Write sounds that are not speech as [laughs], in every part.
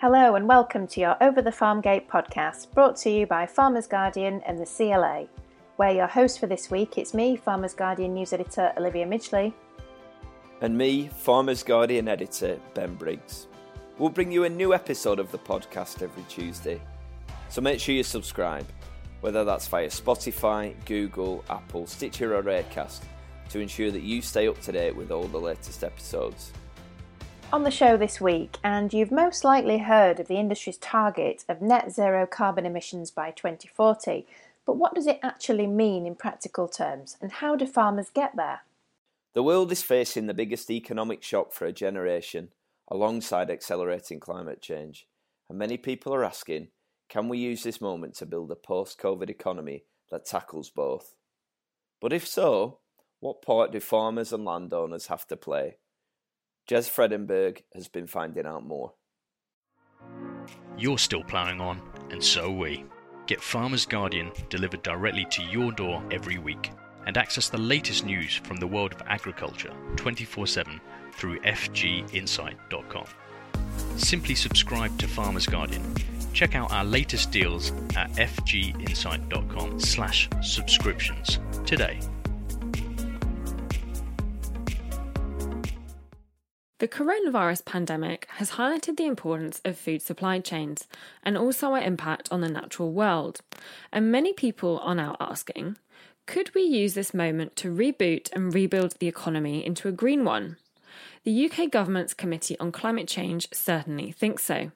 Hello and welcome to your Over the Farm Gate podcast, brought to you by Farmers Guardian and the CLA. We're your host for this week. It's me, Farmers Guardian news editor Olivia Midgley. And me, Farmers Guardian editor Ben Briggs. We'll bring you a new episode of the podcast every Tuesday. So make sure you subscribe, whether that's via Spotify, Google, Apple, Stitcher, or Acast, to ensure that you stay up to date with all the latest episodes. On the show this week, and you've most likely heard of the industry's target of net zero carbon emissions by 2040. But what does it actually mean in practical terms, and how do farmers get there? The world is facing the biggest economic shock for a generation, alongside accelerating climate change. And many people are asking can we use this moment to build a post COVID economy that tackles both? But if so, what part do farmers and landowners have to play? Jez Fredenburgh has been finding out more. You're still ploughing on, and so are we. Get Farmer's Guardian delivered directly to your door every week and access the latest news from the world of agriculture 24 7 through fginsight.com. Simply subscribe to Farmer's Guardian. Check out our latest deals at fginsight.com slash subscriptions today. The coronavirus pandemic has highlighted the importance of food supply chains and also our impact on the natural world. And many people are now asking could we use this moment to reboot and rebuild the economy into a green one? The UK government's Committee on Climate Change certainly thinks so.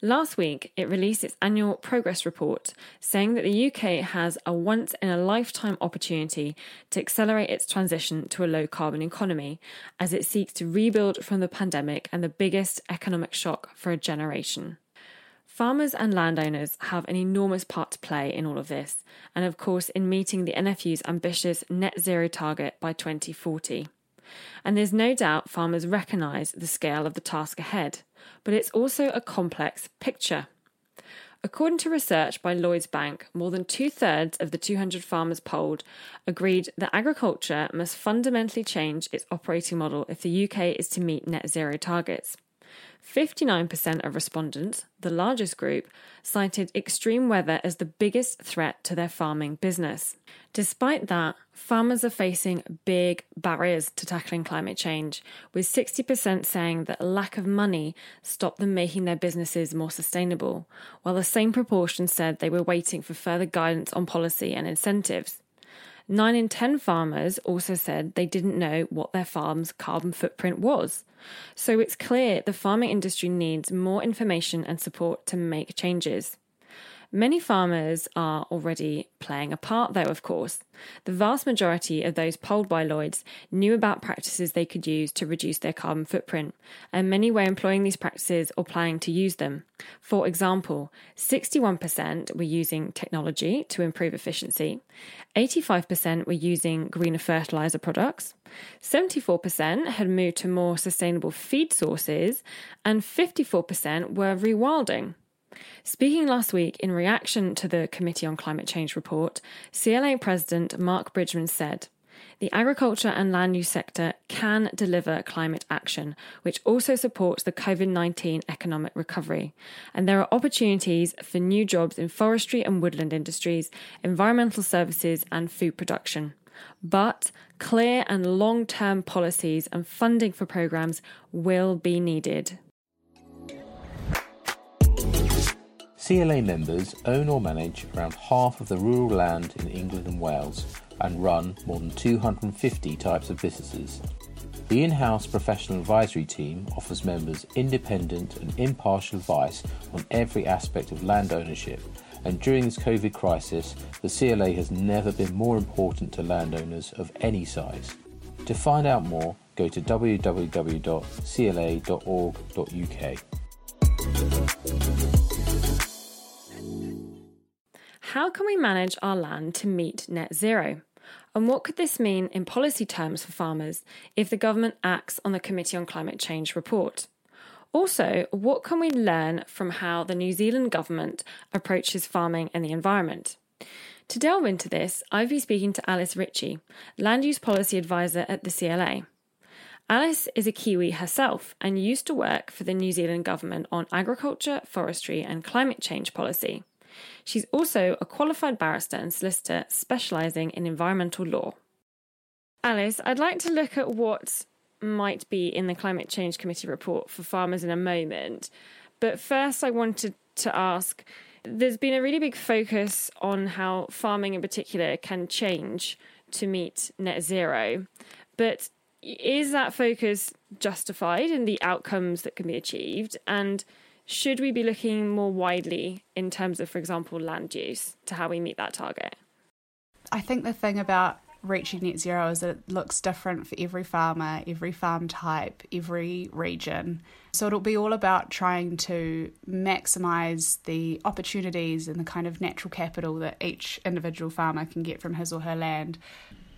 Last week, it released its annual progress report, saying that the UK has a once in a lifetime opportunity to accelerate its transition to a low carbon economy as it seeks to rebuild from the pandemic and the biggest economic shock for a generation. Farmers and landowners have an enormous part to play in all of this, and of course, in meeting the NFU's ambitious net zero target by 2040. And there's no doubt farmers recognise the scale of the task ahead, but it's also a complex picture. According to research by Lloyds Bank, more than two thirds of the 200 farmers polled agreed that agriculture must fundamentally change its operating model if the UK is to meet net zero targets. 59% of respondents, the largest group, cited extreme weather as the biggest threat to their farming business. Despite that, farmers are facing big barriers to tackling climate change, with 60% saying that lack of money stopped them making their businesses more sustainable, while the same proportion said they were waiting for further guidance on policy and incentives. Nine in 10 farmers also said they didn't know what their farm's carbon footprint was. So it's clear the farming industry needs more information and support to make changes. Many farmers are already playing a part, though, of course. The vast majority of those polled by Lloyds knew about practices they could use to reduce their carbon footprint, and many were employing these practices or planning to use them. For example, 61% were using technology to improve efficiency, 85% were using greener fertilizer products, 74% had moved to more sustainable feed sources, and 54% were rewilding. Speaking last week in reaction to the Committee on Climate Change report, CLA President Mark Bridgeman said, the agriculture and land use sector can deliver climate action, which also supports the COVID 19 economic recovery. And there are opportunities for new jobs in forestry and woodland industries, environmental services, and food production. But clear and long term policies and funding for programs will be needed. CLA members own or manage around half of the rural land in England and Wales and run more than 250 types of businesses. The in house professional advisory team offers members independent and impartial advice on every aspect of land ownership, and during this COVID crisis, the CLA has never been more important to landowners of any size. To find out more, go to www.cla.org.uk. How can we manage our land to meet net zero? And what could this mean in policy terms for farmers if the government acts on the Committee on Climate Change report? Also, what can we learn from how the New Zealand government approaches farming and the environment? To delve into this, I've been speaking to Alice Ritchie, Land Use Policy Advisor at the CLA. Alice is a Kiwi herself and used to work for the New Zealand government on agriculture, forestry, and climate change policy. She's also a qualified barrister and solicitor specialising in environmental law. Alice, I'd like to look at what might be in the Climate Change Committee report for farmers in a moment. But first, I wanted to ask there's been a really big focus on how farming in particular can change to meet net zero. But is that focus justified in the outcomes that can be achieved? And should we be looking more widely in terms of, for example, land use to how we meet that target? I think the thing about reaching net zero is that it looks different for every farmer, every farm type, every region. So it'll be all about trying to maximize the opportunities and the kind of natural capital that each individual farmer can get from his or her land.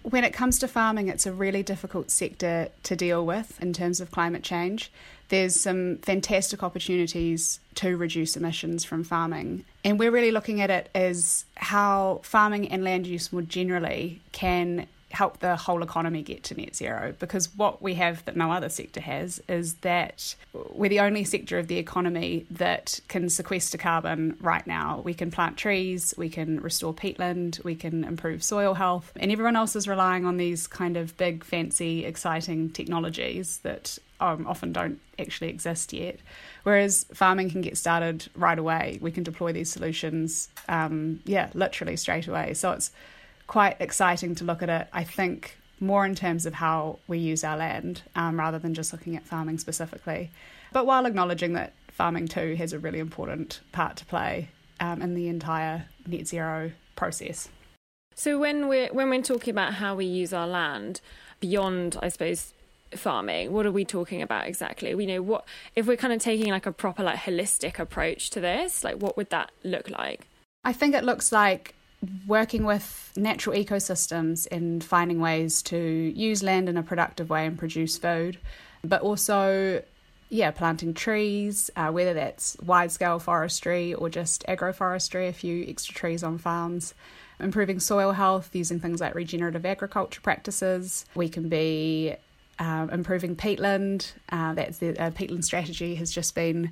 When it comes to farming, it's a really difficult sector to deal with in terms of climate change. There's some fantastic opportunities to reduce emissions from farming. And we're really looking at it as how farming and land use more generally can help the whole economy get to net zero because what we have that no other sector has is that we're the only sector of the economy that can sequester carbon right now. We can plant trees, we can restore peatland, we can improve soil health, and everyone else is relying on these kind of big, fancy, exciting technologies that um, often don't actually exist yet. Whereas farming can get started right away. We can deploy these solutions, um, yeah, literally straight away. So it's quite exciting to look at it, I think, more in terms of how we use our land um, rather than just looking at farming specifically. But while acknowledging that farming too has a really important part to play um, in the entire net zero process. So when we're when we're talking about how we use our land beyond, I suppose, farming, what are we talking about exactly? We know what if we're kind of taking like a proper like holistic approach to this, like what would that look like? I think it looks like working with natural ecosystems and finding ways to use land in a productive way and produce food, but also, yeah, planting trees, uh, whether that's wide scale forestry or just agroforestry, a few extra trees on farms. Improving soil health using things like regenerative agriculture practices. We can be um, improving peatland. Uh, that's the uh, peatland strategy has just been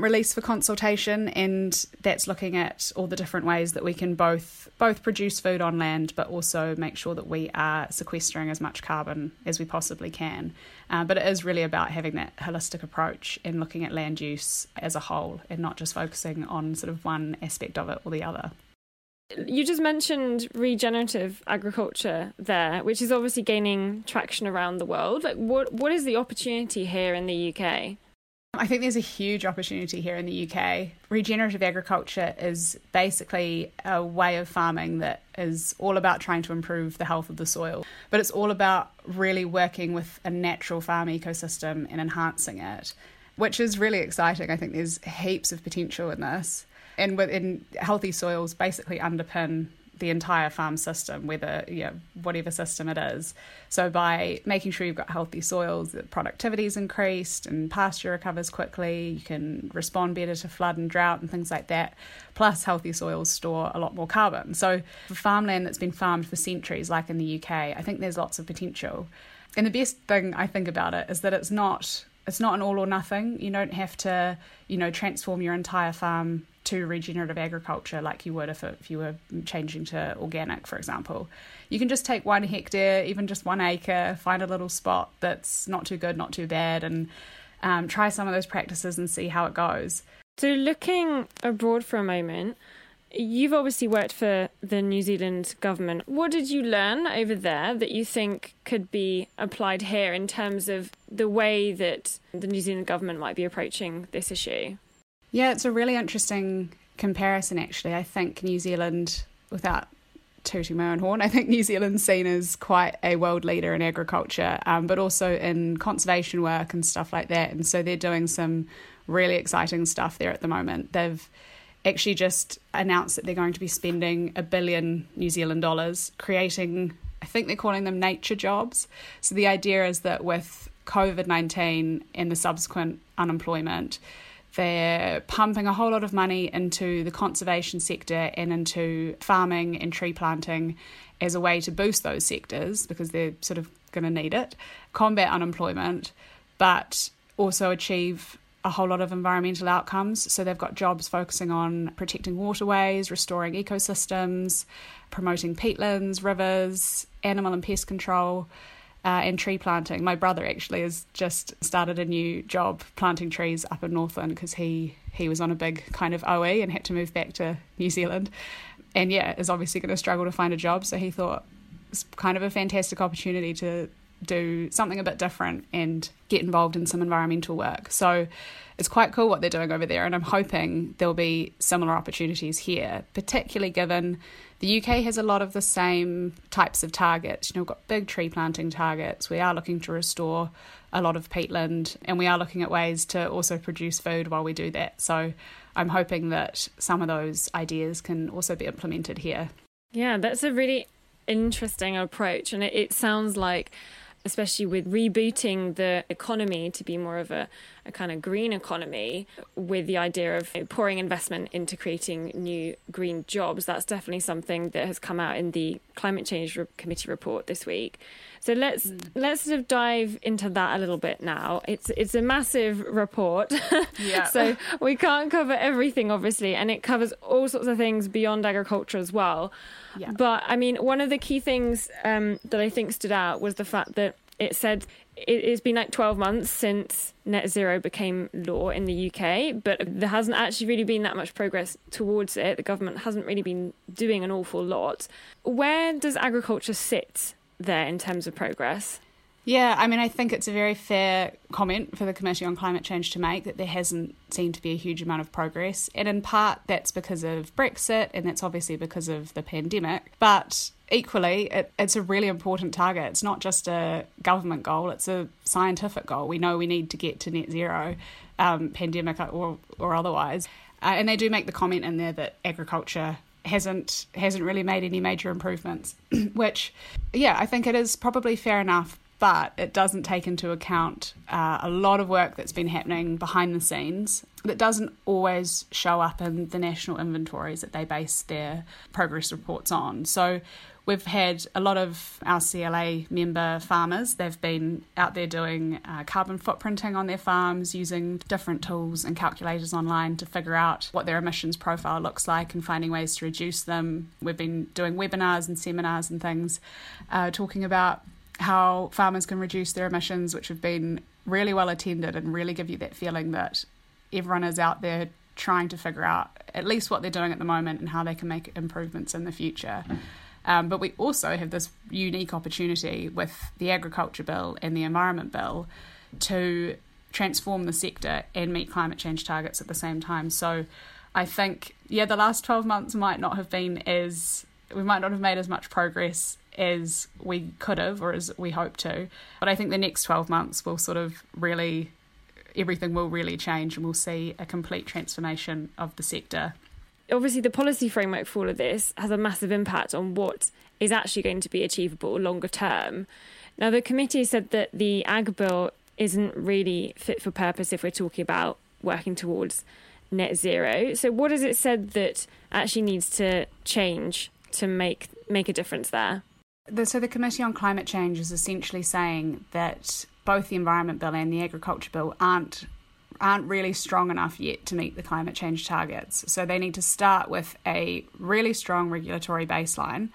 released for consultation, and that's looking at all the different ways that we can both both produce food on land, but also make sure that we are sequestering as much carbon as we possibly can. Uh, but it is really about having that holistic approach and looking at land use as a whole, and not just focusing on sort of one aspect of it or the other. You just mentioned regenerative agriculture there, which is obviously gaining traction around the world. Like, what what is the opportunity here in the UK? I think there's a huge opportunity here in the UK. Regenerative agriculture is basically a way of farming that is all about trying to improve the health of the soil, but it's all about really working with a natural farm ecosystem and enhancing it, which is really exciting. I think there's heaps of potential in this. And within healthy soils basically underpin the entire farm system, whether you know, whatever system it is. So by making sure you've got healthy soils, the productivity is increased and pasture recovers quickly. You can respond better to flood and drought and things like that. Plus, healthy soils store a lot more carbon. So for farmland that's been farmed for centuries, like in the UK, I think there's lots of potential. And the best thing I think about it is that it's not it's not an all or nothing. You don't have to, you know, transform your entire farm to regenerative agriculture like you would if, it, if you were changing to organic, for example. You can just take one hectare, even just one acre, find a little spot that's not too good, not too bad, and um, try some of those practices and see how it goes. So, looking abroad for a moment, you've obviously worked for the New Zealand government. What did you learn over there that you think could be applied here in terms of the way that the New Zealand government might be approaching this issue? Yeah, it's a really interesting comparison, actually. I think New Zealand, without tooting my own horn, [laughs] I think New Zealand's seen as quite a world leader in agriculture, um, but also in conservation work and stuff like that. And so they're doing some really exciting stuff there at the moment. They've actually just announced that they're going to be spending a billion New Zealand dollars creating, I think they're calling them nature jobs. So the idea is that with COVID 19 and the subsequent unemployment, they're pumping a whole lot of money into the conservation sector and into farming and tree planting as a way to boost those sectors because they're sort of going to need it, combat unemployment, but also achieve a whole lot of environmental outcomes. So they've got jobs focusing on protecting waterways, restoring ecosystems, promoting peatlands, rivers, animal and pest control. Uh, and tree planting. My brother actually has just started a new job planting trees up in Northland because he he was on a big kind of OE and had to move back to New Zealand, and yeah, is obviously going to struggle to find a job. So he thought it's kind of a fantastic opportunity to do something a bit different and get involved in some environmental work. So it's quite cool what they're doing over there, and I'm hoping there'll be similar opportunities here, particularly given the UK has a lot of the same types of targets. You know, we've got big tree planting targets. We are looking to restore a lot of peatland, and we are looking at ways to also produce food while we do that. So I'm hoping that some of those ideas can also be implemented here. Yeah, that's a really interesting approach, and it, it sounds like especially with rebooting the economy to be more of a, a kind of green economy with the idea of pouring investment into creating new green jobs. That's definitely something that has come out in the climate change committee report this week. So let's mm. let's sort of dive into that a little bit now. It's it's a massive report, [laughs] yeah. so we can't cover everything, obviously, and it covers all sorts of things beyond agriculture as well. Yeah. But I mean, one of the key things um, that I think stood out was the fact that it said it's been like 12 months since net zero became law in the UK, but there hasn't actually really been that much progress towards it. The government hasn't really been doing an awful lot. Where does agriculture sit there in terms of progress. Yeah, I mean, I think it's a very fair comment for the Committee on Climate Change to make that there hasn't seemed to be a huge amount of progress. And in part, that's because of Brexit, and that's obviously because of the pandemic. But equally, it, it's a really important target. It's not just a government goal, it's a scientific goal. We know we need to get to net zero, um, pandemic or, or otherwise. Uh, and they do make the comment in there that agriculture hasn't hasn't really made any major improvements, [clears throat] which, yeah, I think it is probably fair enough, but it doesn't take into account uh, a lot of work that's been happening behind the scenes that doesn't always show up in the national inventories that they base their progress reports on. So We've had a lot of our CLA member farmers. They've been out there doing uh, carbon footprinting on their farms using different tools and calculators online to figure out what their emissions profile looks like and finding ways to reduce them. We've been doing webinars and seminars and things uh, talking about how farmers can reduce their emissions, which have been really well attended and really give you that feeling that everyone is out there trying to figure out at least what they're doing at the moment and how they can make improvements in the future. Um, but we also have this unique opportunity with the Agriculture Bill and the Environment Bill to transform the sector and meet climate change targets at the same time. So I think, yeah, the last 12 months might not have been as, we might not have made as much progress as we could have or as we hope to. But I think the next 12 months will sort of really, everything will really change and we'll see a complete transformation of the sector obviously the policy framework for all of this has a massive impact on what is actually going to be achievable longer term. Now, the committee said that the ag bill isn't really fit for purpose if we're talking about working towards net zero. So, what has it said that actually needs to change to make make a difference there? The, so, the Committee on Climate Change is essentially saying that both the Environment Bill and the Agriculture Bill aren't aren't really strong enough yet to meet the climate change targets. So they need to start with a really strong regulatory baseline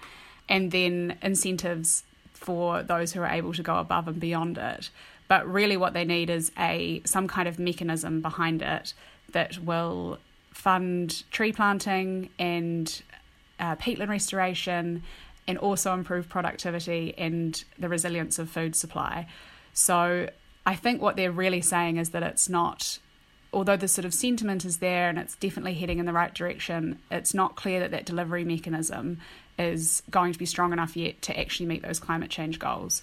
and then incentives for those who are able to go above and beyond it. But really what they need is a some kind of mechanism behind it that will fund tree planting and uh, peatland restoration and also improve productivity and the resilience of food supply. So I think what they're really saying is that it's not, although the sort of sentiment is there and it's definitely heading in the right direction, it's not clear that that delivery mechanism is going to be strong enough yet to actually meet those climate change goals.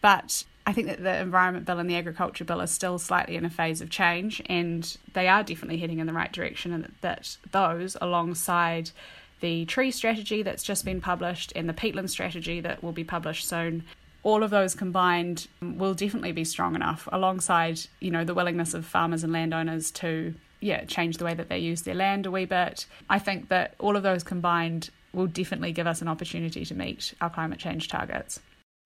But I think that the Environment Bill and the Agriculture Bill are still slightly in a phase of change, and they are definitely heading in the right direction, and that those, alongside the tree strategy that's just been published and the peatland strategy that will be published soon, all of those combined will definitely be strong enough alongside you know the willingness of farmers and landowners to yeah change the way that they use their land a wee bit. I think that all of those combined will definitely give us an opportunity to meet our climate change targets.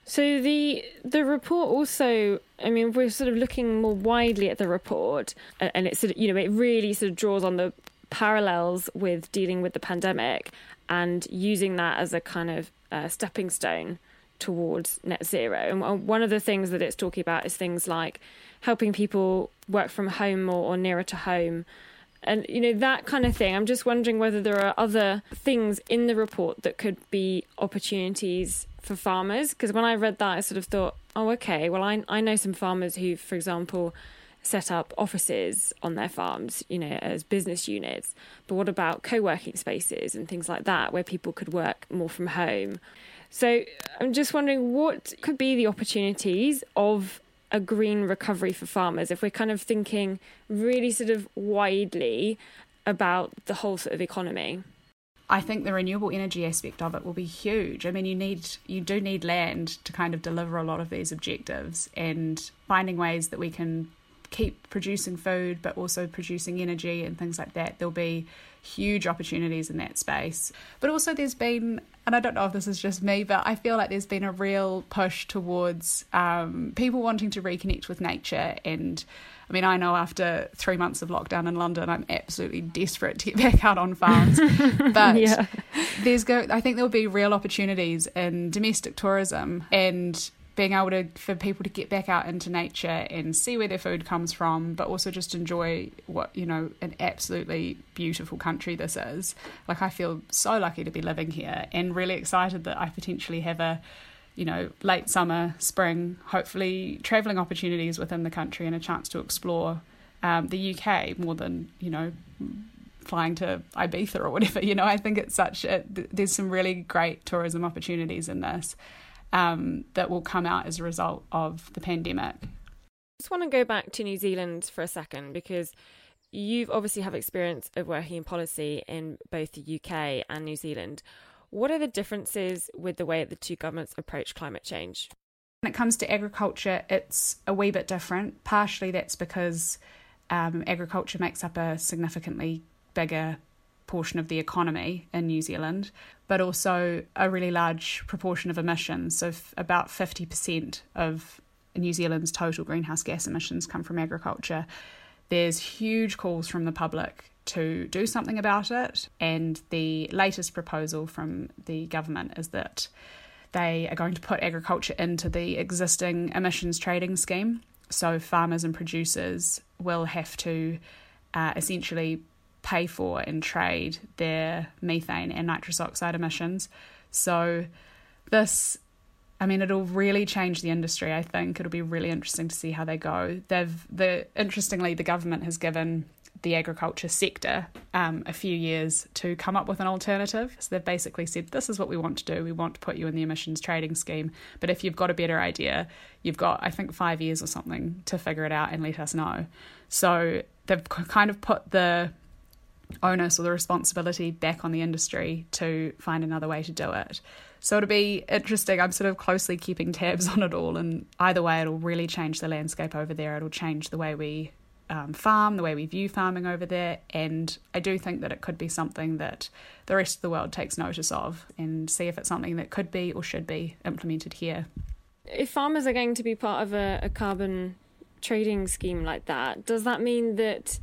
So the the report also, I mean, we're sort of looking more widely at the report, and it sort of, you know, it really sort of draws on the parallels with dealing with the pandemic and using that as a kind of uh, stepping stone towards net zero. And uh, one of the things that it's talking about is things like helping people work from home more or nearer to home. And you know that kind of thing. I'm just wondering whether there are other things in the report that could be opportunities for farmers because when I read that, I sort of thought, oh, okay, well, I I know some farmers who, for example, set up offices on their farms, you know, as business units. But what about co-working spaces and things like that, where people could work more from home? So I'm just wondering what could be the opportunities of a green recovery for farmers if we're kind of thinking really sort of widely about the whole sort of economy. I think the renewable energy aspect of it will be huge. I mean, you need you do need land to kind of deliver a lot of these objectives, and finding ways that we can keep producing food but also producing energy and things like that. There'll be huge opportunities in that space. But also, there's been, and I don't know if this is just me, but I feel like there's been a real push towards um, people wanting to reconnect with nature and I mean, I know after three months of lockdown in London, I'm absolutely desperate to get [laughs] back out on farms. [laughs] But yeah. there's go. I think there'll be real opportunities in domestic tourism and being able to for people to get back out into nature and see where their food comes from, but also just enjoy what you know an absolutely beautiful country this is. Like I feel so lucky to be living here, and really excited that I potentially have a you know, late summer, spring, hopefully travelling opportunities within the country and a chance to explore um, the UK more than, you know, flying to Ibiza or whatever. [laughs] You know, I think it's such, a, there's some really great tourism opportunities in this um, that will come out as a result of the pandemic. I just want to go back to New Zealand for a second because you've obviously have experience of working in policy in both the UK and New Zealand. What are the differences with the way the two governments approach climate change? When it comes to agriculture, it's a wee bit different. Partially that's because um, agriculture makes up a significantly bigger portion of the economy in New Zealand, but also a really large proportion of emissions. So, f- about 50% of New Zealand's total greenhouse gas emissions come from agriculture. There's huge calls from the public to do something about it. And the latest proposal from the government is that they are going to put agriculture into the existing emissions trading scheme. So farmers and producers will have to uh, essentially pay for and trade their methane and nitrous oxide emissions. So this I mean, it'll really change the industry. I think it'll be really interesting to see how they go. They've the interestingly, the government has given the agriculture sector um, a few years to come up with an alternative. So they've basically said, this is what we want to do. We want to put you in the emissions trading scheme. But if you've got a better idea, you've got, I think, five years or something to figure it out and let us know. So they've kind of put the onus or the responsibility back on the industry to find another way to do it. So it'll be interesting. I'm sort of closely keeping tabs [laughs] on it all, and either way, it'll really change the landscape over there. It'll change the way we um, farm, the way we view farming over there, and I do think that it could be something that the rest of the world takes notice of and see if it's something that could be or should be implemented here. If farmers are going to be part of a, a carbon trading scheme like that, does that mean that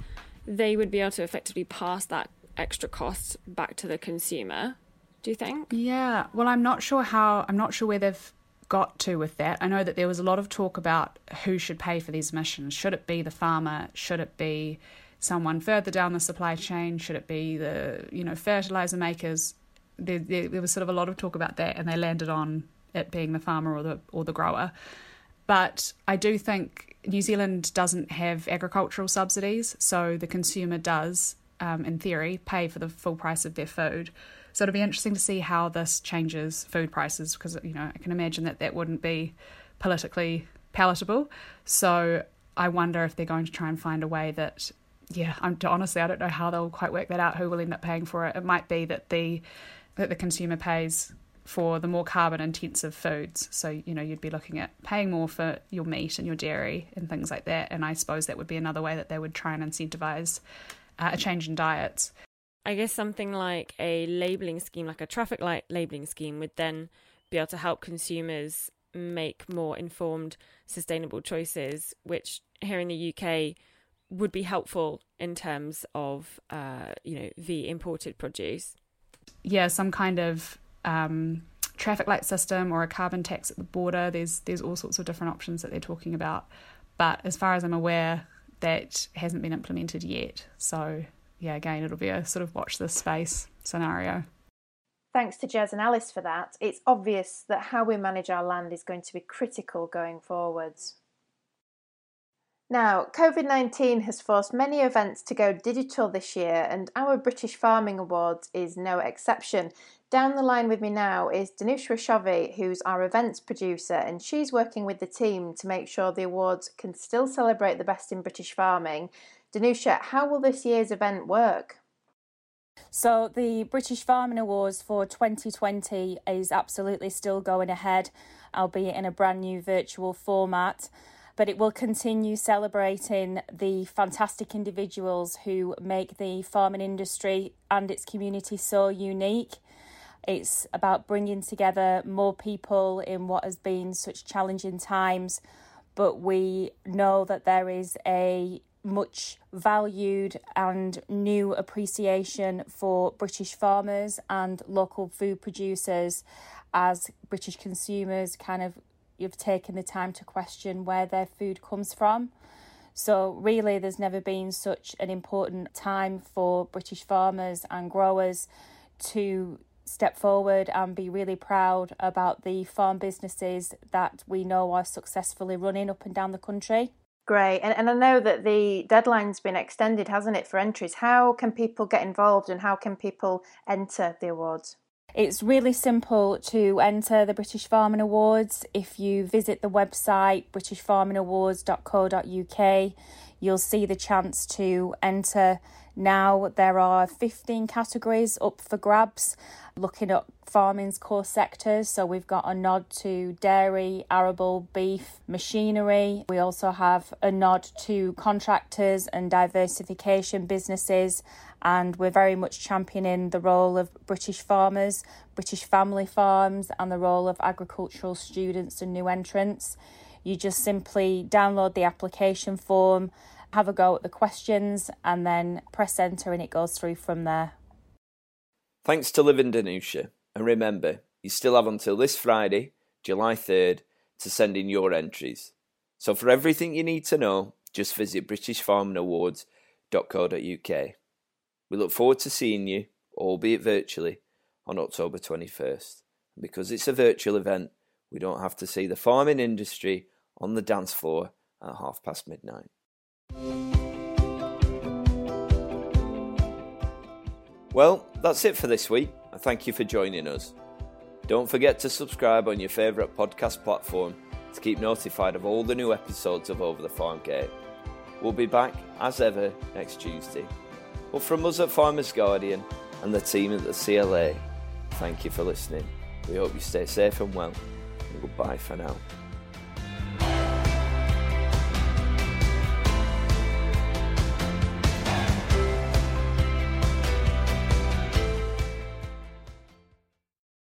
they would be able to effectively pass that extra cost back to the consumer? Do you think? Yeah. Well, I'm not sure how. I'm not sure where they've got to with that. I know that there was a lot of talk about who should pay for these emissions. Should it be the farmer? Should it be someone further down the supply chain? Should it be the you know fertilizer makers? There, there, there was sort of a lot of talk about that, and they landed on it being the farmer or the or the grower. But I do think New Zealand doesn't have agricultural subsidies, so the consumer does, um, in theory, pay for the full price of their food. So it'll be interesting to see how this changes food prices because you know I can imagine that that wouldn't be politically palatable. So I wonder if they're going to try and find a way that yeah, I'm honestly I don't know how they'll quite work that out. Who will end up paying for it? It might be that the that the consumer pays for the more carbon intensive foods. So, you know, you'd be looking at paying more for your meat and your dairy and things like that. And I suppose that would be another way that they would try and incentivize uh, a change in diets. I guess something like a labeling scheme, like a traffic light labeling scheme, would then be able to help consumers make more informed, sustainable choices, which here in the UK would be helpful in terms of, uh, you know, the imported produce? Yeah, some kind of um, traffic light system or a carbon tax at the border. There's there's all sorts of different options that they're talking about, but as far as I'm aware, that hasn't been implemented yet. So yeah, again, it'll be a sort of watch this space scenario. Thanks to Jez and Alice for that. It's obvious that how we manage our land is going to be critical going forwards. Now, COVID 19 has forced many events to go digital this year, and our British Farming Awards is no exception. Down the line with me now is Danusha Rashovi, who's our events producer, and she's working with the team to make sure the awards can still celebrate the best in British farming. Danusha, how will this year's event work? So the British Farming Awards for 2020 is absolutely still going ahead, albeit in a brand new virtual format. But it will continue celebrating the fantastic individuals who make the farming industry and its community so unique. It's about bringing together more people in what has been such challenging times, but we know that there is a much valued and new appreciation for British farmers and local food producers as British consumers kind of have taken the time to question where their food comes from. So, really, there's never been such an important time for British farmers and growers to step forward and be really proud about the farm businesses that we know are successfully running up and down the country. Great. And, and I know that the deadline's been extended, hasn't it, for entries? How can people get involved and how can people enter the awards? It's really simple to enter the British Farming Awards. If you visit the website britishfarmingawards.co.uk, you'll see the chance to enter now. There are 15 categories up for grabs looking at farming's core sectors. So we've got a nod to dairy, arable, beef, machinery. We also have a nod to contractors and diversification businesses. And we're very much championing the role of British farmers, British family farms, and the role of agricultural students and new entrants. You just simply download the application form, have a go at the questions, and then press enter, and it goes through from there. Thanks to Liv and Danusha, and remember, you still have until this Friday, July 3rd, to send in your entries. So for everything you need to know, just visit britishfarmingawards.co.uk. We look forward to seeing you, albeit virtually, on October 21st. And because it's a virtual event, we don't have to see the farming industry on the dance floor at half past midnight. Well, that's it for this week, and thank you for joining us. Don't forget to subscribe on your favourite podcast platform to keep notified of all the new episodes of Over the Farm Gate. We'll be back, as ever, next Tuesday. But from us at Farmers Guardian and the team at the CLA, thank you for listening. We hope you stay safe and well, and goodbye for now.